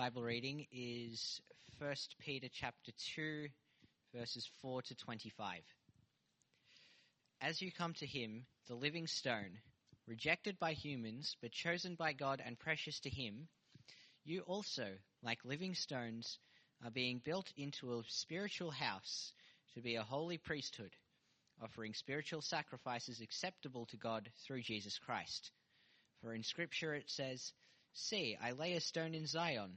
Bible reading is 1 Peter chapter 2 verses 4 to 25. As you come to him, the living stone, rejected by humans but chosen by God and precious to him, you also, like living stones, are being built into a spiritual house to be a holy priesthood, offering spiritual sacrifices acceptable to God through Jesus Christ. For in scripture it says, See, I lay a stone in Zion,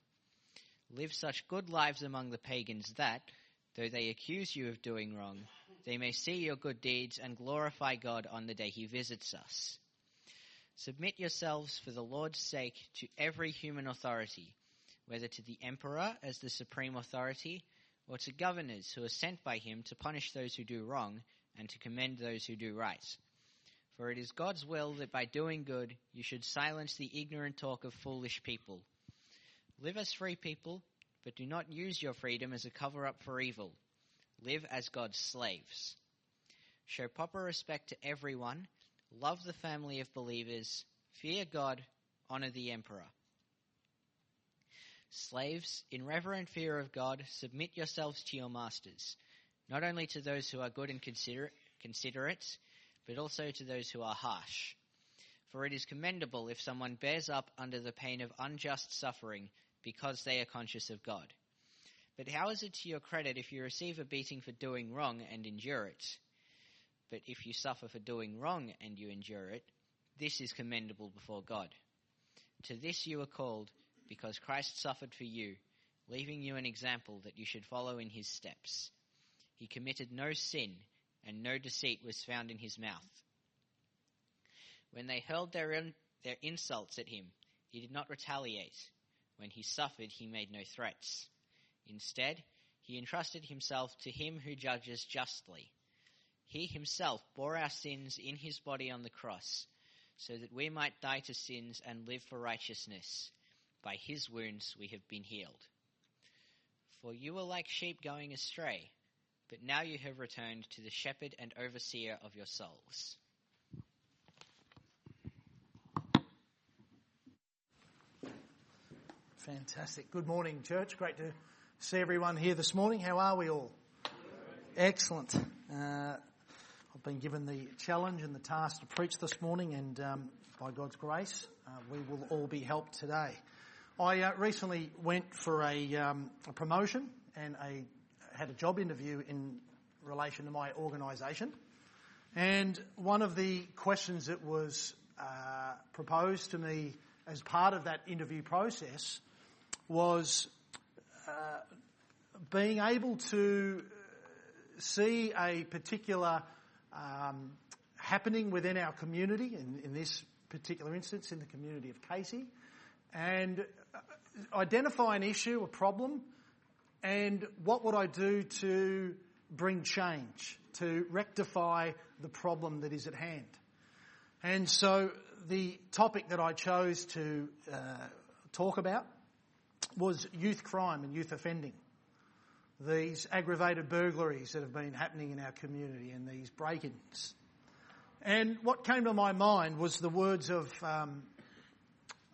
Live such good lives among the pagans that, though they accuse you of doing wrong, they may see your good deeds and glorify God on the day he visits us. Submit yourselves for the Lord's sake to every human authority, whether to the emperor as the supreme authority, or to governors who are sent by him to punish those who do wrong and to commend those who do right. For it is God's will that by doing good you should silence the ignorant talk of foolish people. Live as free people, but do not use your freedom as a cover up for evil. Live as God's slaves. Show proper respect to everyone, love the family of believers, fear God, honor the emperor. Slaves, in reverent fear of God, submit yourselves to your masters, not only to those who are good and considerate, but also to those who are harsh. For it is commendable if someone bears up under the pain of unjust suffering because they are conscious of God. But how is it to your credit if you receive a beating for doing wrong and endure it? But if you suffer for doing wrong and you endure it, this is commendable before God. To this you are called, because Christ suffered for you, leaving you an example that you should follow in his steps. He committed no sin and no deceit was found in his mouth. When they hurled their, in, their insults at him, he did not retaliate. When he suffered, he made no threats. Instead, he entrusted himself to him who judges justly. He himself bore our sins in his body on the cross, so that we might die to sins and live for righteousness. By his wounds we have been healed. For you were like sheep going astray but now you have returned to the shepherd and overseer of your souls. Fantastic. Good morning, church. Great to see everyone here this morning. How are we all? Excellent. Uh, I've been given the challenge and the task to preach this morning, and um, by God's grace, uh, we will all be helped today. I uh, recently went for a, um, a promotion and a had a job interview in relation to my organisation, and one of the questions that was uh, proposed to me as part of that interview process was uh, being able to see a particular um, happening within our community, in, in this particular instance, in the community of Casey, and identify an issue, a problem, and what would I do to bring change, to rectify the problem that is at hand? And so the topic that I chose to uh, talk about was youth crime and youth offending. these aggravated burglaries that have been happening in our community and these break-ins. And what came to my mind was the words of um,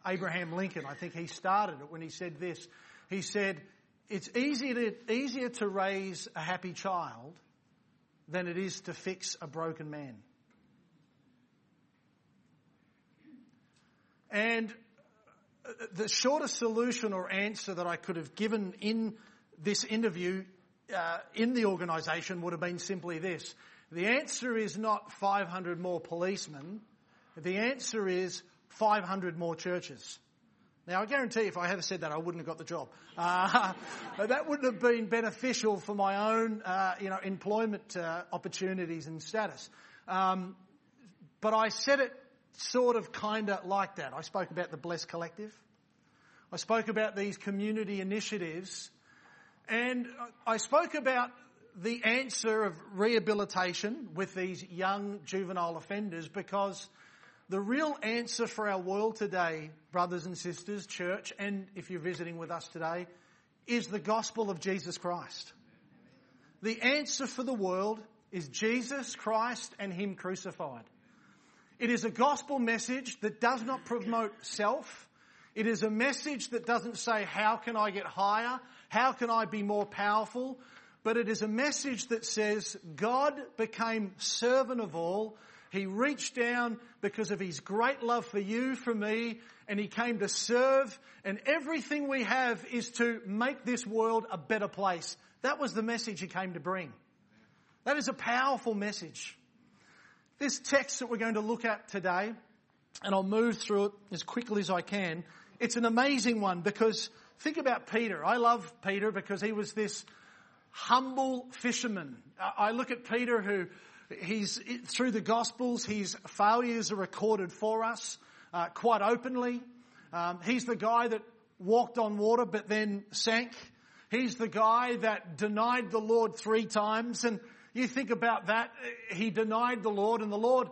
Abraham Lincoln. I think he started it when he said this. He said, it's easier to, easier to raise a happy child than it is to fix a broken man. And the shortest solution or answer that I could have given in this interview uh, in the organisation would have been simply this. The answer is not 500 more policemen. The answer is 500 more churches. Now, I guarantee if I had said that, I wouldn't have got the job. Uh, that wouldn't have been beneficial for my own, uh, you know, employment uh, opportunities and status. Um, but I said it sort of, kind of like that. I spoke about the Blessed Collective. I spoke about these community initiatives, and I spoke about the answer of rehabilitation with these young juvenile offenders because the real answer for our world today, brothers and sisters, church, and if you're visiting with us today, is the gospel of Jesus Christ. The answer for the world is Jesus Christ and Him crucified. It is a gospel message that does not promote self. It is a message that doesn't say, how can I get higher? How can I be more powerful? But it is a message that says, God became servant of all he reached down because of his great love for you, for me, and he came to serve, and everything we have is to make this world a better place. That was the message he came to bring. That is a powerful message. This text that we're going to look at today, and I'll move through it as quickly as I can, it's an amazing one because think about Peter. I love Peter because he was this humble fisherman. I look at Peter who He's, through the Gospels, his failures are recorded for us uh, quite openly. Um, he's the guy that walked on water but then sank. He's the guy that denied the Lord three times. And you think about that, he denied the Lord and the Lord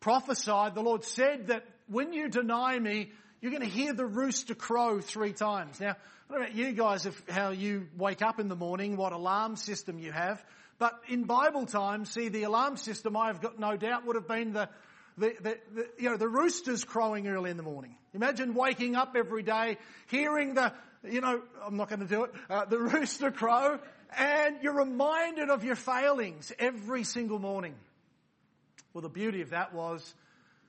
prophesied, the Lord said that when you deny me, you're going to hear the rooster crow three times. Now, I don't know about you guys, if, how you wake up in the morning, what alarm system you have. But in Bible times, see, the alarm system, I've got no doubt, would have been the, the, the, the, you know, the roosters crowing early in the morning. Imagine waking up every day, hearing the, you know, I'm not going to do it, uh, the rooster crow, and you're reminded of your failings every single morning. Well, the beauty of that was,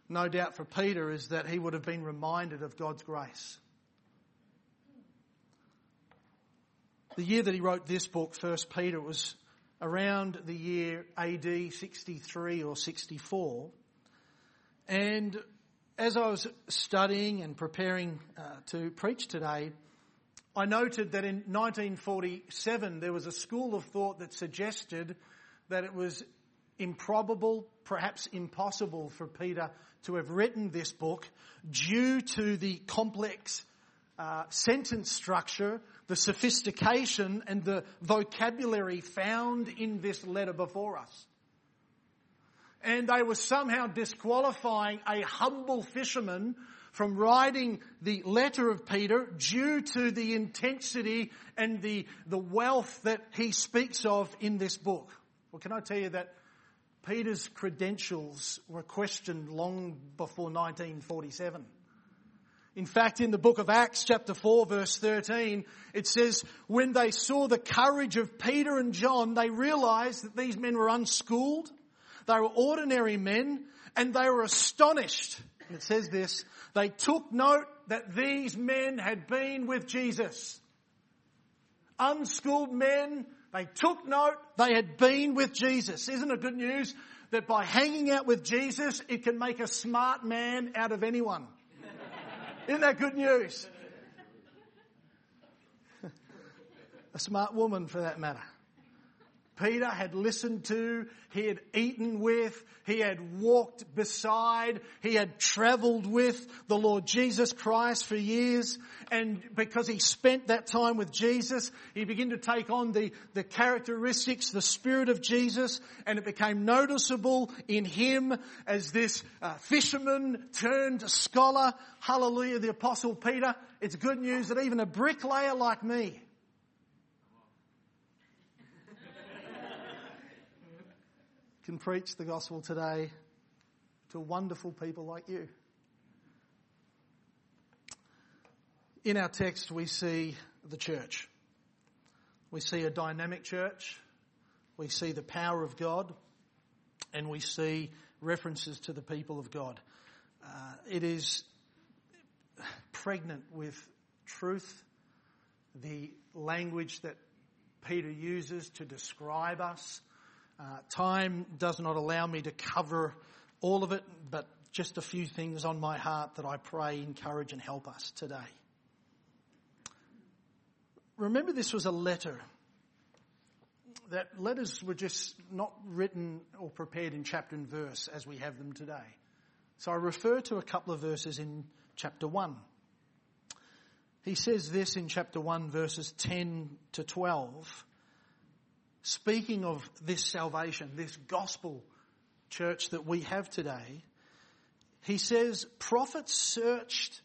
no doubt for Peter, is that he would have been reminded of God's grace. The year that he wrote this book, First Peter, was around the year AD 63 or 64. And as I was studying and preparing uh, to preach today, I noted that in 1947 there was a school of thought that suggested that it was improbable, perhaps impossible for Peter to have written this book due to the complex uh, sentence structure the sophistication and the vocabulary found in this letter before us. And they were somehow disqualifying a humble fisherman from writing the letter of Peter due to the intensity and the, the wealth that he speaks of in this book. Well, can I tell you that Peter's credentials were questioned long before 1947. In fact, in the book of Acts chapter 4 verse 13, it says, when they saw the courage of Peter and John, they realized that these men were unschooled, they were ordinary men, and they were astonished. And it says this, they took note that these men had been with Jesus. Unschooled men, they took note they had been with Jesus. Isn't it good news that by hanging out with Jesus, it can make a smart man out of anyone? Isn't that good news? A smart woman for that matter. Peter had listened to, he had eaten with, he had walked beside, he had traveled with the Lord Jesus Christ for years. And because he spent that time with Jesus, he began to take on the, the characteristics, the spirit of Jesus, and it became noticeable in him as this uh, fisherman turned scholar. Hallelujah, the apostle Peter. It's good news that even a bricklayer like me can preach the gospel today to wonderful people like you. In our text, we see the church. We see a dynamic church. We see the power of God. And we see references to the people of God. Uh, it is pregnant with truth, the language that Peter uses to describe us. Uh, time does not allow me to cover all of it, but just a few things on my heart that I pray encourage and help us today. Remember, this was a letter. That letters were just not written or prepared in chapter and verse as we have them today. So I refer to a couple of verses in chapter 1. He says this in chapter 1 verses 10 to 12. Speaking of this salvation, this gospel church that we have today, he says, prophets searched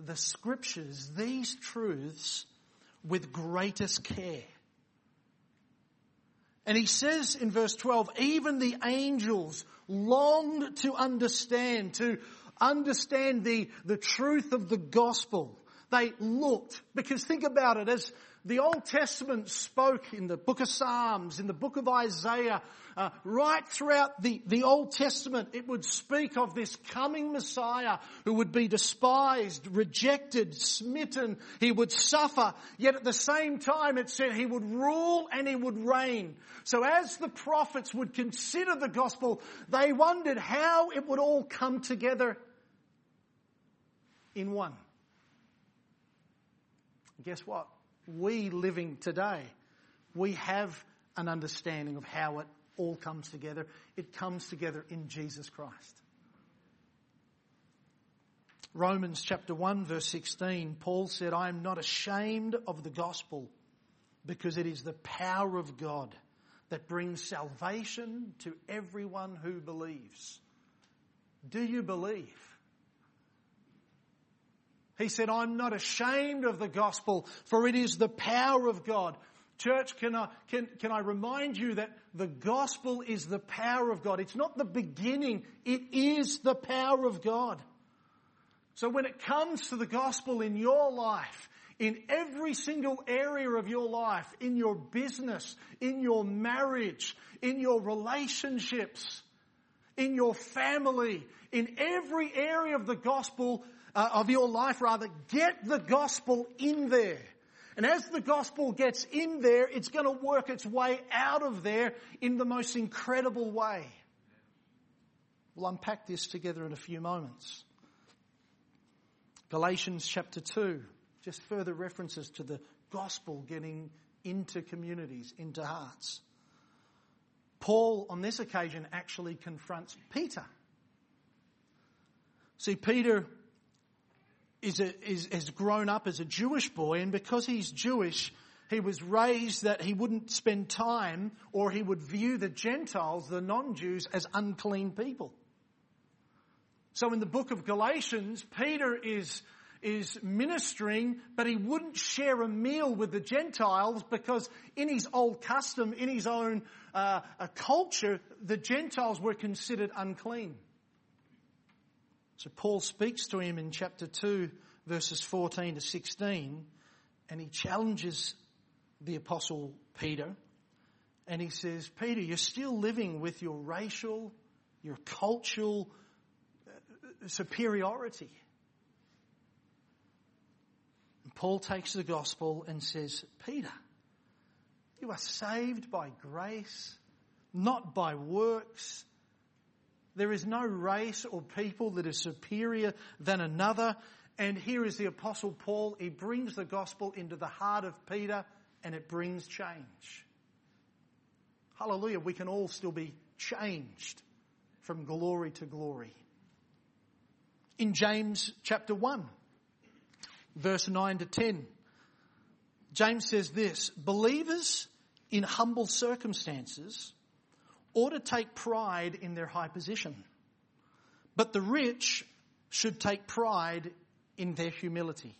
the scriptures, these truths, with greatest care. And he says in verse 12, even the angels longed to understand, to understand the, the truth of the gospel. They looked, because think about it, as the Old Testament spoke in the book of Psalms, in the book of Isaiah, uh, right throughout the, the Old Testament, it would speak of this coming Messiah who would be despised, rejected, smitten. He would suffer. Yet at the same time, it said he would rule and he would reign. So as the prophets would consider the gospel, they wondered how it would all come together in one. Guess what? we living today, we have an understanding of how it all comes together. It comes together in Jesus Christ. Romans chapter 1 verse 16, Paul said, I am not ashamed of the gospel because it is the power of God that brings salvation to everyone who believes. Do you believe? He said, I'm not ashamed of the gospel, for it is the power of God. Church, can I, can, can I remind you that the gospel is the power of God? It's not the beginning, it is the power of God. So when it comes to the gospel in your life, in every single area of your life, in your business, in your marriage, in your relationships, in your family, in every area of the gospel, uh, of your life rather, get the gospel in there. And as the gospel gets in there, it's going to work its way out of there in the most incredible way. We'll unpack this together in a few moments. Galatians chapter 2, just further references to the gospel getting into communities, into hearts. Paul, on this occasion, actually confronts Peter. See, Peter is, a, is has grown up as a Jewish boy, and because he's Jewish, he was raised that he wouldn't spend time or he would view the Gentiles, the non-Jews, as unclean people. So in the book of Galatians, Peter is, is ministering, but he wouldn't share a meal with the Gentiles because in his old custom, in his own uh, culture, the Gentiles were considered unclean. So Paul speaks to him in chapter 2, verses 14 to 16, and he challenges the apostle Peter. And he says, Peter, you're still living with your racial, your cultural uh, superiority. And Paul takes the gospel and says, Peter, you are saved by grace, not by works, there is no race or people that is superior than another. And here is the apostle Paul. He brings the gospel into the heart of Peter and it brings change. Hallelujah. We can all still be changed from glory to glory. In James chapter 1, verse 9 to 10, James says this, believers in humble circumstances ought to take pride in their high position. But the rich should take pride in their humility.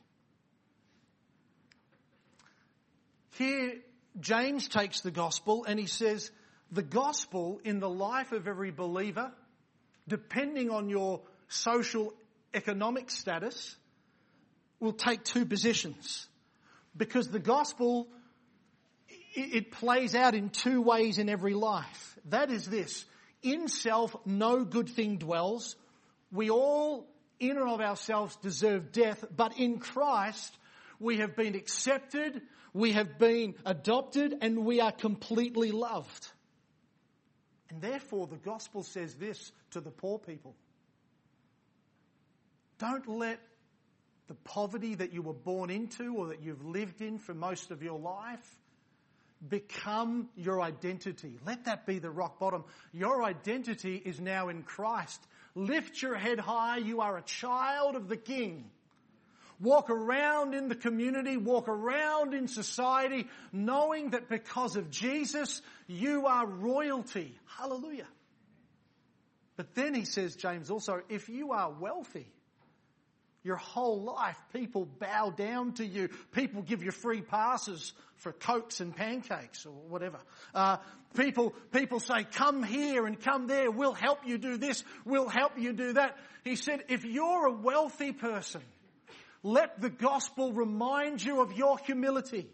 Here, James takes the gospel and he says, The gospel in the life of every believer, depending on your social economic status, will take two positions. Because the gospel, it plays out in two ways in every life. That is this. In self, no good thing dwells. We all, in and of ourselves, deserve death, but in Christ, we have been accepted, we have been adopted, and we are completely loved. And therefore, the gospel says this to the poor people. Don't let the poverty that you were born into or that you've lived in for most of your life become your identity. Let that be the rock bottom. Your identity is now in Christ. Lift your head high. You are a child of the King. Walk around in the community, walk around in society, knowing that because of Jesus, you are royalty. Hallelujah. But then he says, James also, if you are wealthy, your whole life, people bow down to you. People give you free passes for cokes and pancakes or whatever. Uh, people, people say, come here and come there. We'll help you do this. We'll help you do that. He said, if you're a wealthy person, let the gospel remind you of your humility.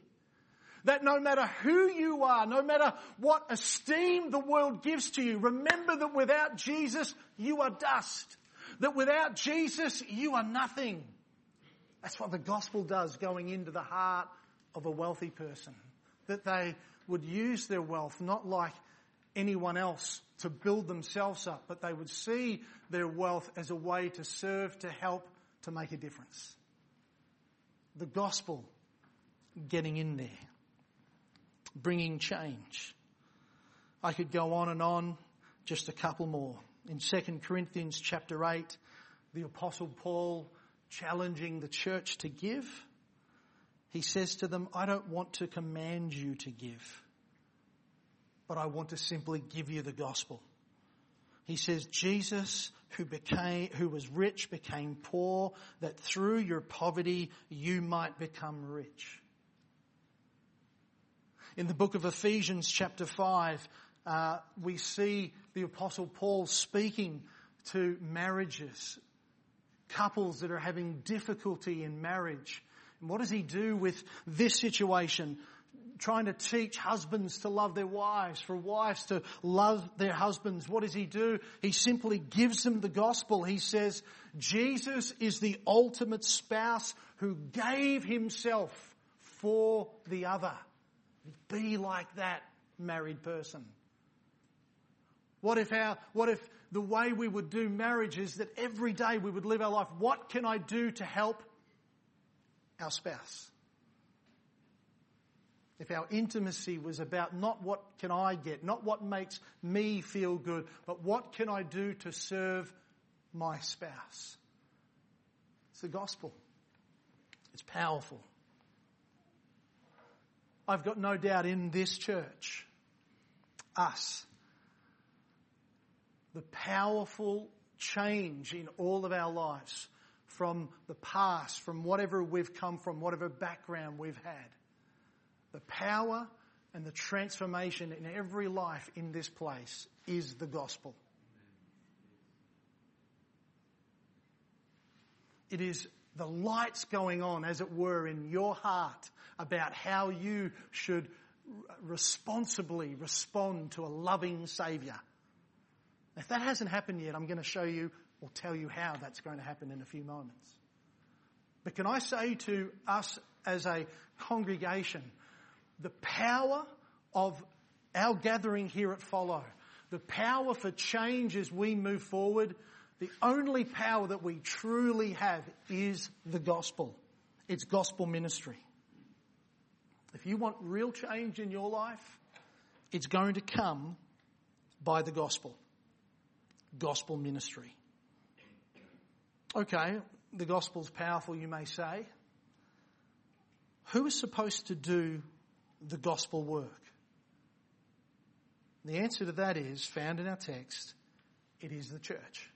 That no matter who you are, no matter what esteem the world gives to you, remember that without Jesus, you are dust. That without Jesus, you are nothing. That's what the gospel does going into the heart of a wealthy person. That they would use their wealth not like anyone else to build themselves up, but they would see their wealth as a way to serve, to help, to make a difference the gospel getting in there, bringing change. I could go on and on, just a couple more. In 2 Corinthians chapter 8, the apostle Paul challenging the church to give. He says to them, I don't want to command you to give, but I want to simply give you the gospel. He says, Jesus, who became, who was rich, became poor, that through your poverty you might become rich. In the book of Ephesians chapter 5, uh, we see the apostle Paul speaking to marriages, couples that are having difficulty in marriage. And what does he do with this situation? trying to teach husbands to love their wives, for wives to love their husbands. What does he do? He simply gives them the gospel. He says, Jesus is the ultimate spouse who gave himself for the other. Be like that married person. What if our, what if the way we would do marriage is that every day we would live our life, what can I do to help our spouse? if our intimacy was about not what can I get, not what makes me feel good, but what can I do to serve my spouse? It's the gospel. It's powerful. I've got no doubt in this church, us, the powerful change in all of our lives from the past, from whatever we've come from, whatever background we've had the power and the transformation in every life in this place is the gospel. It is the lights going on, as it were, in your heart about how you should responsibly respond to a loving Saviour. If that hasn't happened yet, I'm going to show you or tell you how that's going to happen in a few moments. But can I say to us as a congregation, the power of our gathering here at Follow, the power for change as we move forward, the only power that we truly have is the gospel. It's gospel ministry. If you want real change in your life, it's going to come by the gospel. Gospel ministry. Okay, the gospel's powerful, you may say. Who is supposed to do the gospel work? The answer to that is found in our text. It is the church.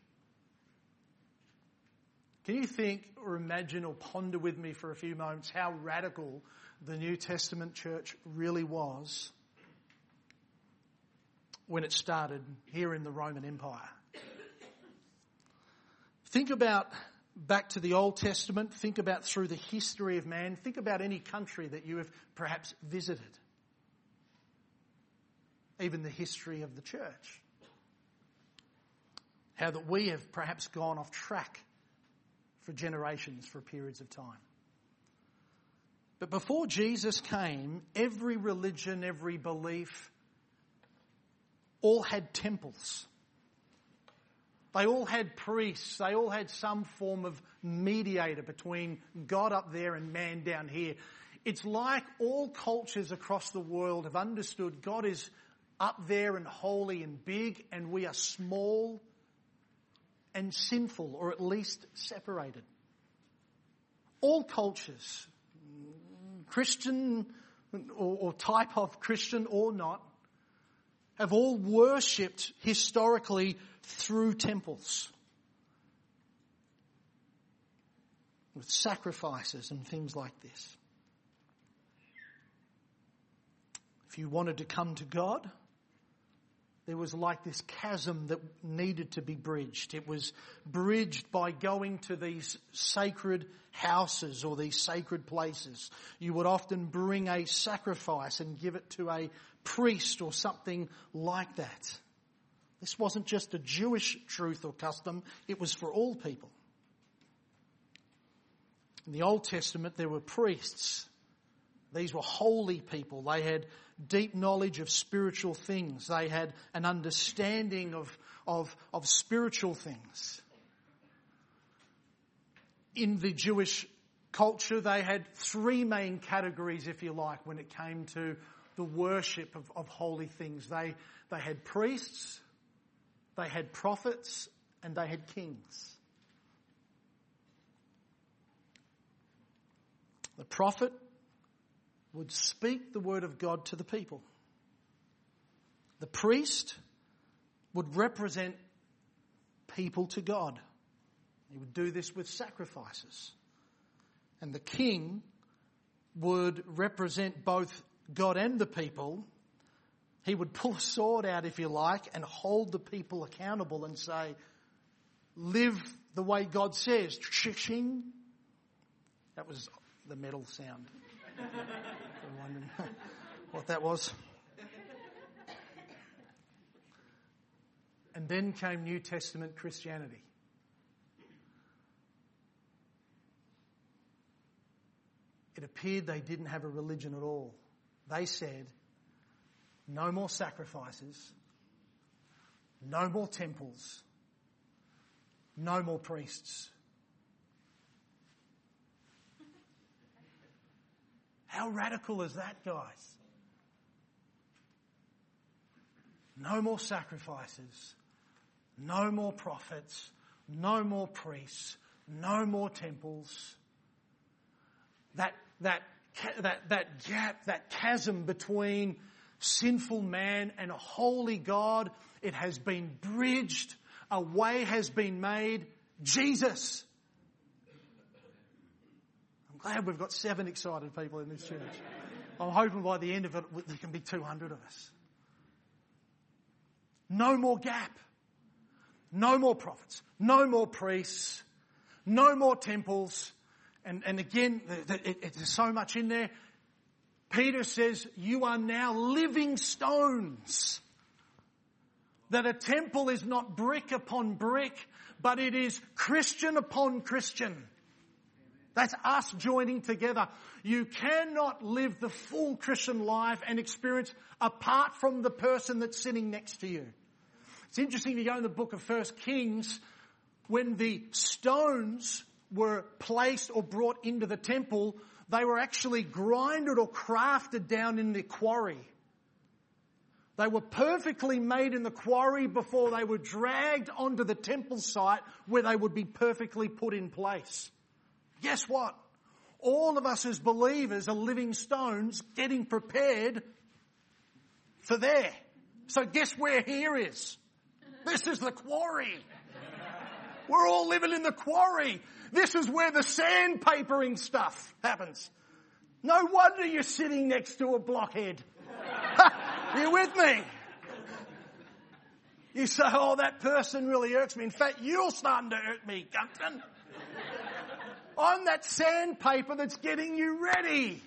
Can you think or imagine or ponder with me for a few moments how radical the New Testament church really was? when it started here in the Roman Empire. Think about back to the Old Testament, think about through the history of man, think about any country that you have perhaps visited, even the history of the church. How that we have perhaps gone off track for generations, for periods of time. But before Jesus came, every religion, every belief, all had temples. They all had priests. They all had some form of mediator between God up there and man down here. It's like all cultures across the world have understood God is up there and holy and big and we are small and sinful or at least separated. All cultures, Christian or, or type of Christian or not, have all worshipped historically through temples with sacrifices and things like this. If you wanted to come to God, there was like this chasm that needed to be bridged. It was bridged by going to these sacred houses or these sacred places. You would often bring a sacrifice and give it to a priest or something like that. This wasn't just a Jewish truth or custom, it was for all people. In the Old Testament, there were priests. These were holy people. They had deep knowledge of spiritual things. They had an understanding of, of, of spiritual things. In the Jewish culture, they had three main categories, if you like, when it came to the worship of, of holy things. They, they had priests, they had prophets and they had kings. The prophet would speak the word of God to the people. The priest would represent people to God. He would do this with sacrifices. And the king would represent both God and the people he would pull a sword out, if you like, and hold the people accountable and say, live the way God says. Ching. That was the metal sound. wondering what that was. And then came New Testament Christianity. It appeared they didn't have a religion at all. They said, no more sacrifices. No more temples. No more priests. How radical is that, guys? No more sacrifices. No more prophets. No more priests. No more temples. That, that, that, that gap, that chasm between sinful man and a holy God. It has been bridged. A way has been made. Jesus. I'm glad we've got seven excited people in this church. I'm hoping by the end of it there can be 200 of us. No more gap. No more prophets. No more priests. No more temples. And, and again, there's so much in there. Peter says, you are now living stones. That a temple is not brick upon brick, but it is Christian upon Christian. That's us joining together. You cannot live the full Christian life and experience apart from the person that's sitting next to you. It's interesting to go in the book of First Kings when the stones were placed or brought into the temple, they were actually grinded or crafted down in the quarry. They were perfectly made in the quarry before they were dragged onto the temple site where they would be perfectly put in place. Guess what? All of us as believers are living stones getting prepared for there. So guess where here is? This is the quarry. We're all living in the quarry. This is where the sandpapering stuff happens. No wonder you're sitting next to a blockhead. you with me? You say, oh, that person really irks me. In fact, you're starting to irk me, Gunton. I'm that sandpaper that's getting you ready.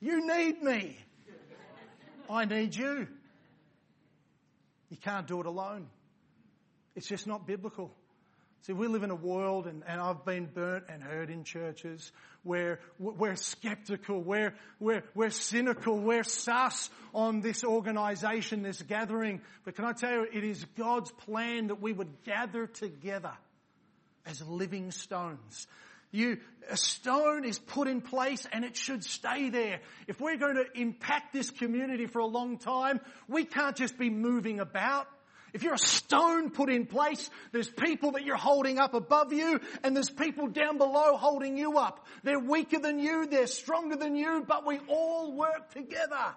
You need me. I need you. You can't do it alone. It's just not biblical. See, we live in a world, and, and I've been burnt and hurt in churches where we're skeptical, we're, we're, we're cynical, we're sus on this organization, this gathering. But can I tell you, it is God's plan that we would gather together as living stones. You, a stone is put in place and it should stay there. If we're going to impact this community for a long time, we can't just be moving about. If you're a stone put in place, there's people that you're holding up above you and there's people down below holding you up. They're weaker than you, they're stronger than you, but we all work together.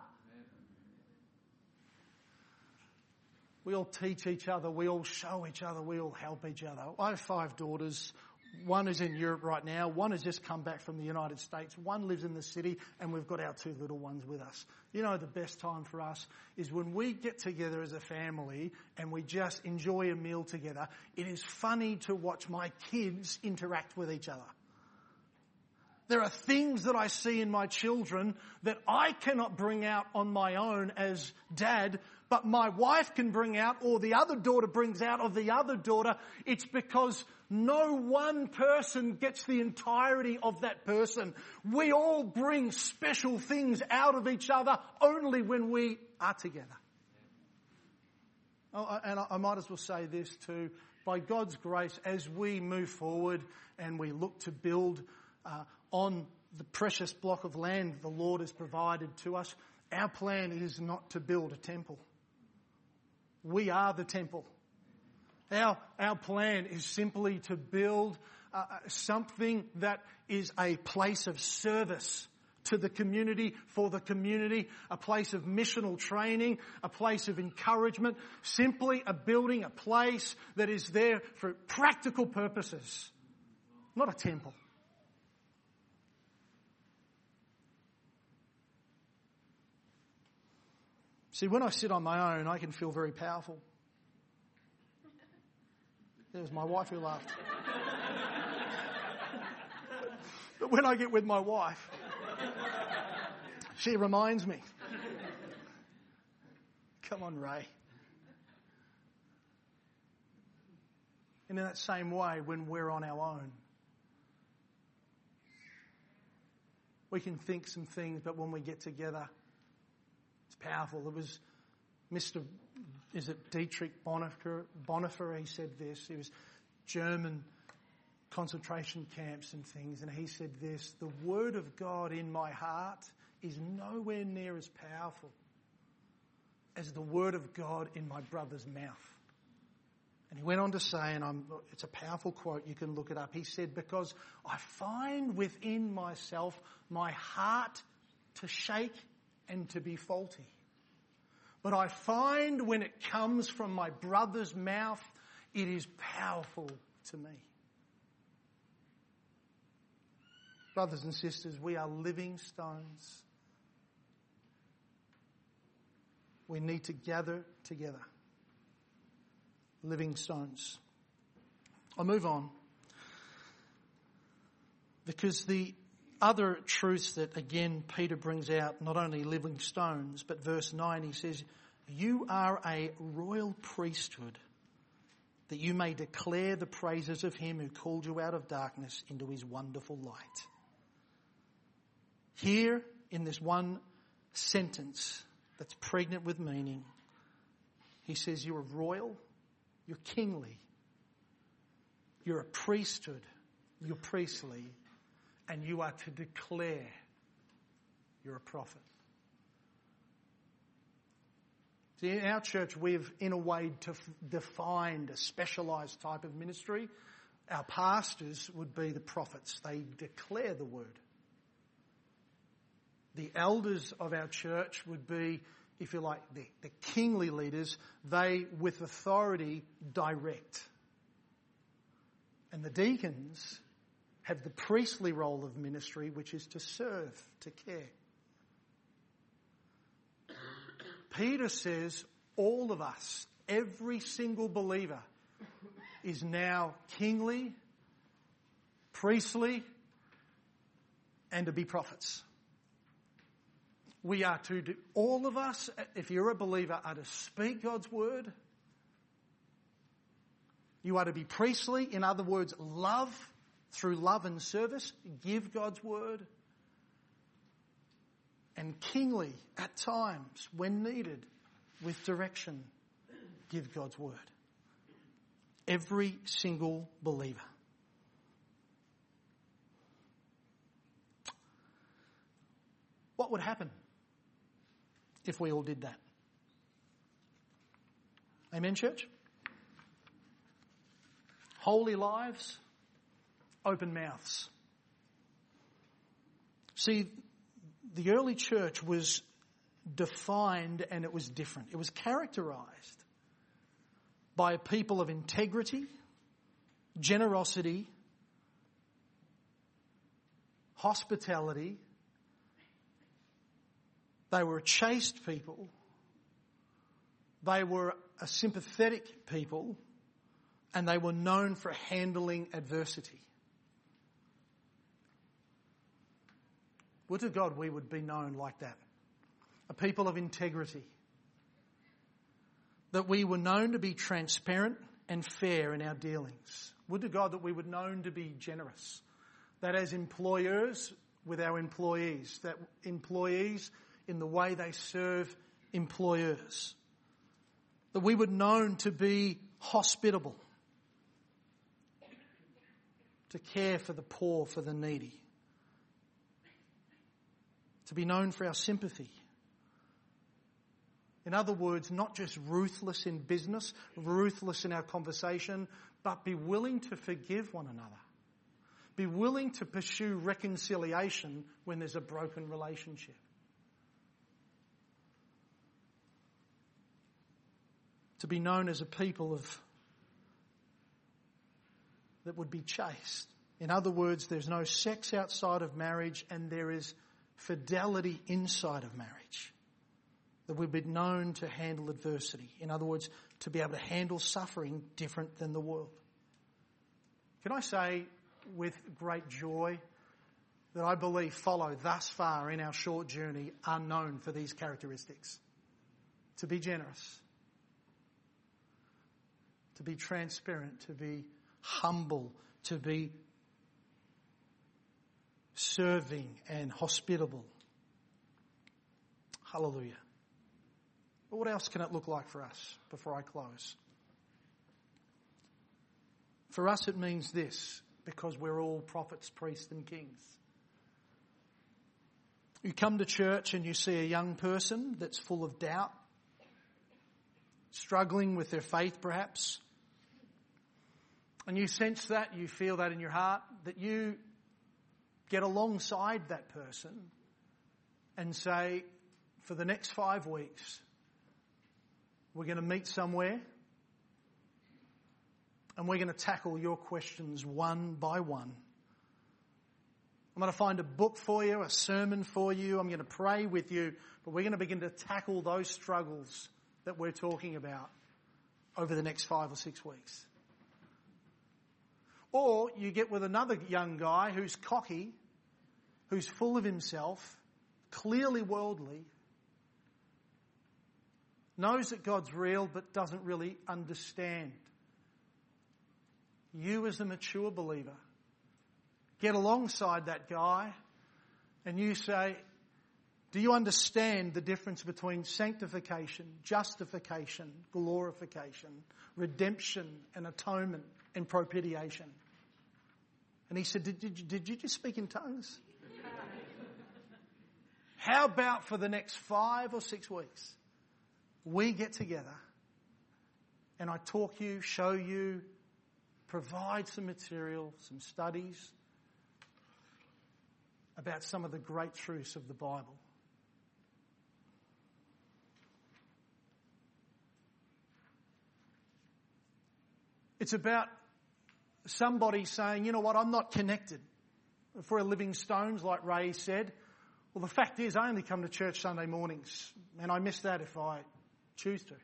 We all teach each other, we all show each other, we all help each other. I have five daughters. One is in Europe right now. One has just come back from the United States. One lives in the city and we've got our two little ones with us. You know, the best time for us is when we get together as a family and we just enjoy a meal together. It is funny to watch my kids interact with each other. There are things that I see in my children that I cannot bring out on my own as dad, but my wife can bring out or the other daughter brings out of the other daughter. It's because no one person gets the entirety of that person. We all bring special things out of each other only when we are together. Oh, and I might as well say this too. By God's grace, as we move forward and we look to build uh, on the precious block of land the Lord has provided to us, our plan is not to build a temple. We are the temple. Our, our plan is simply to build uh, uh, something that is a place of service to the community, for the community, a place of missional training, a place of encouragement, simply a building, a place that is there for practical purposes, not a temple. See, when I sit on my own, I can feel very powerful. It was my wife who laughed. but when I get with my wife, she reminds me. Come on, Ray. And in that same way, when we're on our own, we can think some things, but when we get together, it's powerful. It was Mr is it Dietrich Bonhoeffer? Bonhoeffer, he said this. He was German concentration camps and things, and he said this, the word of God in my heart is nowhere near as powerful as the word of God in my brother's mouth. And he went on to say, and I'm, it's a powerful quote, you can look it up. He said, because I find within myself my heart to shake and to be faulty. But I find when it comes from my brother's mouth, it is powerful to me. Brothers and sisters, we are living stones. We need to gather together. Living stones. I'll move on. Because the other truths that again Peter brings out, not only living stones, but verse 9 he says, You are a royal priesthood, that you may declare the praises of him who called you out of darkness into his wonderful light. Here in this one sentence that's pregnant with meaning, he says, You're royal, you're kingly, you're a priesthood, you're priestly, and you are to declare you're a prophet. See, in our church, we've, in a way, defined a specialized type of ministry. Our pastors would be the prophets. They declare the word. The elders of our church would be, if you like, the, the kingly leaders. They, with authority, direct. And the deacons have the priestly role of ministry, which is to serve, to care. Peter says all of us, Every single believer is now kingly, priestly, and to be prophets. We are to do, all of us, if you're a believer, are to speak God's word. You are to be priestly, in other words, love through love and service, give God's word. And kingly, at times, when needed, with direction, give God's word. Every single believer. What would happen if we all did that? Amen, church? Holy lives, open mouths. See, the early church was defined and it was different. It was characterized by a people of integrity, generosity, hospitality. They were a chaste people. They were a sympathetic people. And they were known for handling adversity. Would to God we would be known like that. A people of integrity that we were known to be transparent and fair in our dealings. Would to God that we were known to be generous. That as employers with our employees, that employees in the way they serve employers. That we were known to be hospitable, to care for the poor, for the needy, to be known for our sympathy in other words, not just ruthless in business, ruthless in our conversation, but be willing to forgive one another. Be willing to pursue reconciliation when there's a broken relationship. To be known as a people of that would be chaste. In other words, there's no sex outside of marriage and there is fidelity inside of marriage that we've been known to handle adversity. In other words, to be able to handle suffering different than the world. Can I say with great joy that I believe follow thus far in our short journey are known for these characteristics. To be generous, to be transparent, to be humble, to be serving and hospitable. Hallelujah. But what else can it look like for us before I close? For us, it means this because we're all prophets, priests, and kings. You come to church and you see a young person that's full of doubt, struggling with their faith perhaps, and you sense that, you feel that in your heart, that you get alongside that person and say, for the next five weeks, we're going to meet somewhere and we're going to tackle your questions one by one. I'm going to find a book for you, a sermon for you. I'm going to pray with you, but we're going to begin to tackle those struggles that we're talking about over the next five or six weeks. Or you get with another young guy who's cocky, who's full of himself, clearly worldly, knows that God's real but doesn't really understand. You, as a mature believer, get alongside that guy and you say, Do you understand the difference between sanctification, justification, glorification, redemption, and atonement and propitiation? And he said, Did, did, did you just speak in tongues? How about for the next five or six weeks? we get together and I talk you, show you, provide some material, some studies about some of the great truths of the Bible. It's about somebody saying, you know what, I'm not connected. If we're living stones, like Ray said, well, the fact is, I only come to church Sunday mornings, and I miss that if I choose to.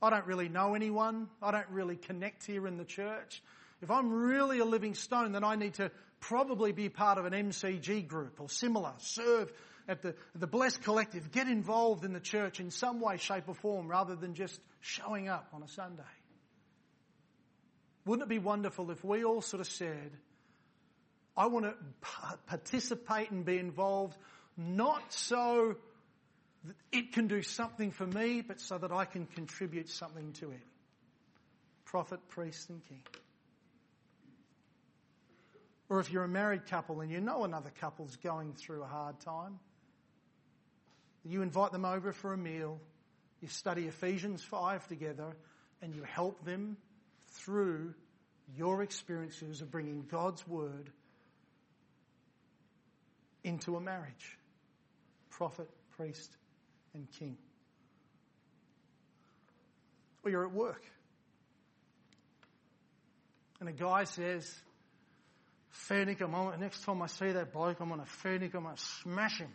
I don't really know anyone. I don't really connect here in the church. If I'm really a living stone, then I need to probably be part of an MCG group or similar, serve at the, the Blessed Collective, get involved in the church in some way, shape or form rather than just showing up on a Sunday. Wouldn't it be wonderful if we all sort of said, I want to participate and be involved, not so that it can do something for me, but so that I can contribute something to it. Prophet, priest, and king. Or if you're a married couple and you know another couple's going through a hard time, you invite them over for a meal, you study Ephesians 5 together, and you help them through your experiences of bringing God's Word into a marriage. Prophet, priest, and king. Or you're at work. And a guy says, Fairnicum, next time I see that bloke, I'm going to Fairnicum, I'm going to smash him.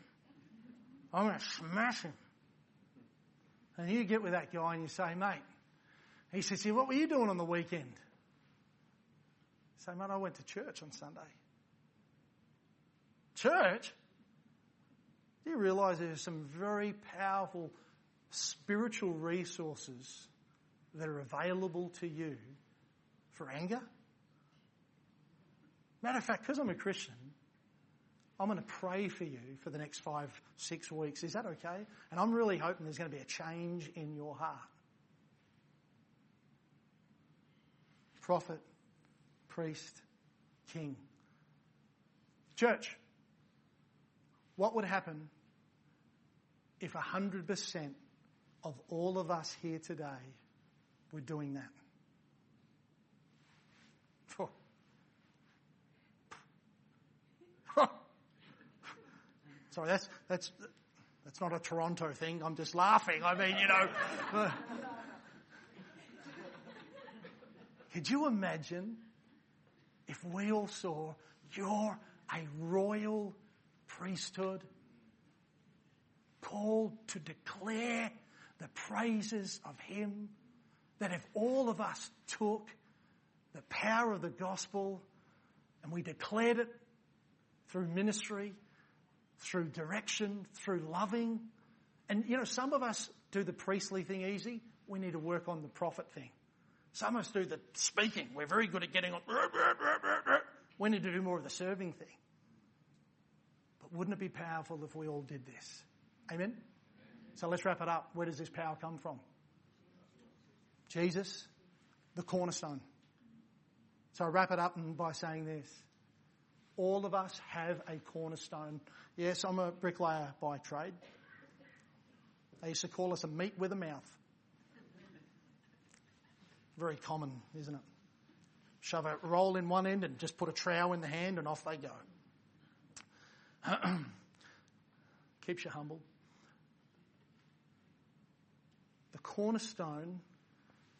I'm going to smash him. And you get with that guy and you say, mate, he says, what were you doing on the weekend? say, mate, I went to church on Sunday. Church? Do you realize there's some very powerful spiritual resources that are available to you for anger? Matter of fact, because I'm a Christian, I'm going to pray for you for the next five, six weeks. Is that okay? And I'm really hoping there's going to be a change in your heart. Prophet, priest, king. Church, what would happen if 100% of all of us here today were doing that? Sorry, that's, that's, that's not a Toronto thing. I'm just laughing. I mean, you know. Could you imagine if we all saw you're a royal priesthood called to declare the praises of Him? That if all of us took the power of the gospel and we declared it through ministry, through direction, through loving. And you know, some of us do the priestly thing easy. We need to work on the prophet thing. Some of us do the speaking. We're very good at getting on. We need to do more of the serving thing. Wouldn't it be powerful if we all did this? Amen? So let's wrap it up. Where does this power come from? Jesus, the cornerstone. So I wrap it up by saying this. All of us have a cornerstone. Yes, I'm a bricklayer by trade. They used to call us a meat with a mouth. Very common, isn't it? Shove a roll in one end and just put a trowel in the hand and off they go. Keeps you humble. The cornerstone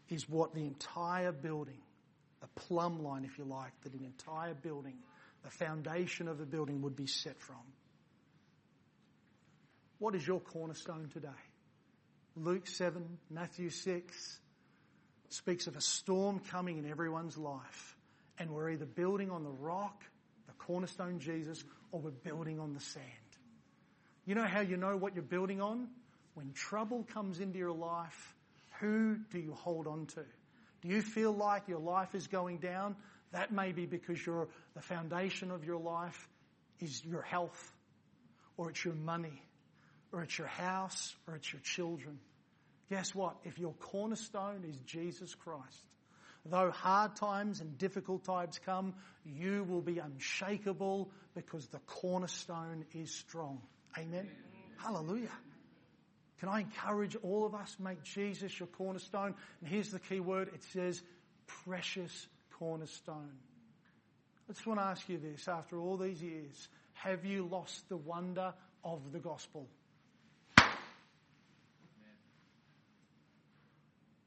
is what the entire building, the plumb line, if you like, that an entire building the foundation of the building would be set from. What is your cornerstone today? Luke 7, Matthew 6 speaks of a storm coming in everyone's life, and we're either building on the rock, cornerstone Jesus, or we're building on the sand. You know how you know what you're building on? When trouble comes into your life, who do you hold on to? Do you feel like your life is going down? That may be because the foundation of your life is your health, or it's your money, or it's your house, or it's your children. Guess what? If your cornerstone is Jesus Christ, though hard times and difficult times come, you will be unshakable because the cornerstone is strong. Amen. Hallelujah. Can I encourage all of us, make Jesus your cornerstone? And here's the key word. It says precious cornerstone. I just want to ask you this after all these years have you lost the wonder of the gospel?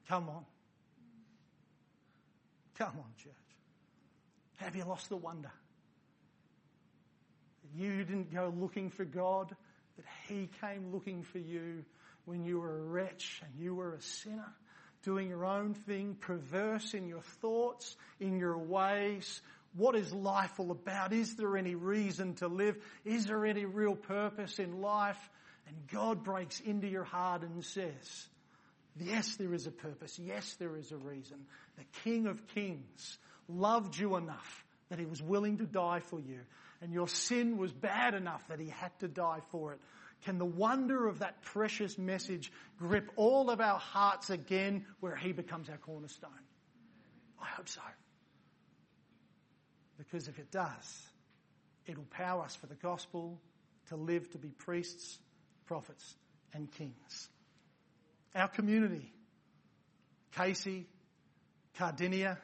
Come on. Come on, church. Have you lost the wonder? You didn't go looking for God, that He came looking for you when you were a wretch and you were a sinner doing your own thing, perverse in your thoughts, in your ways. What is life all about? Is there any reason to live? Is there any real purpose in life? And God breaks into your heart and says, Yes, there is a purpose. Yes, there is a reason. The King of Kings loved you enough that he was willing to die for you. And your sin was bad enough that he had to die for it. Can the wonder of that precious message grip all of our hearts again where he becomes our cornerstone? I hope so. Because if it does, it'll power us for the gospel to live to be priests, prophets, and kings. Our community, Casey, Cardinia,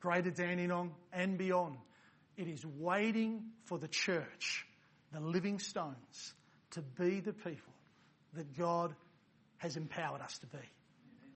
Greater Dandenong, and beyond, it is waiting for the church, the living stones, to be the people that God has empowered us to be.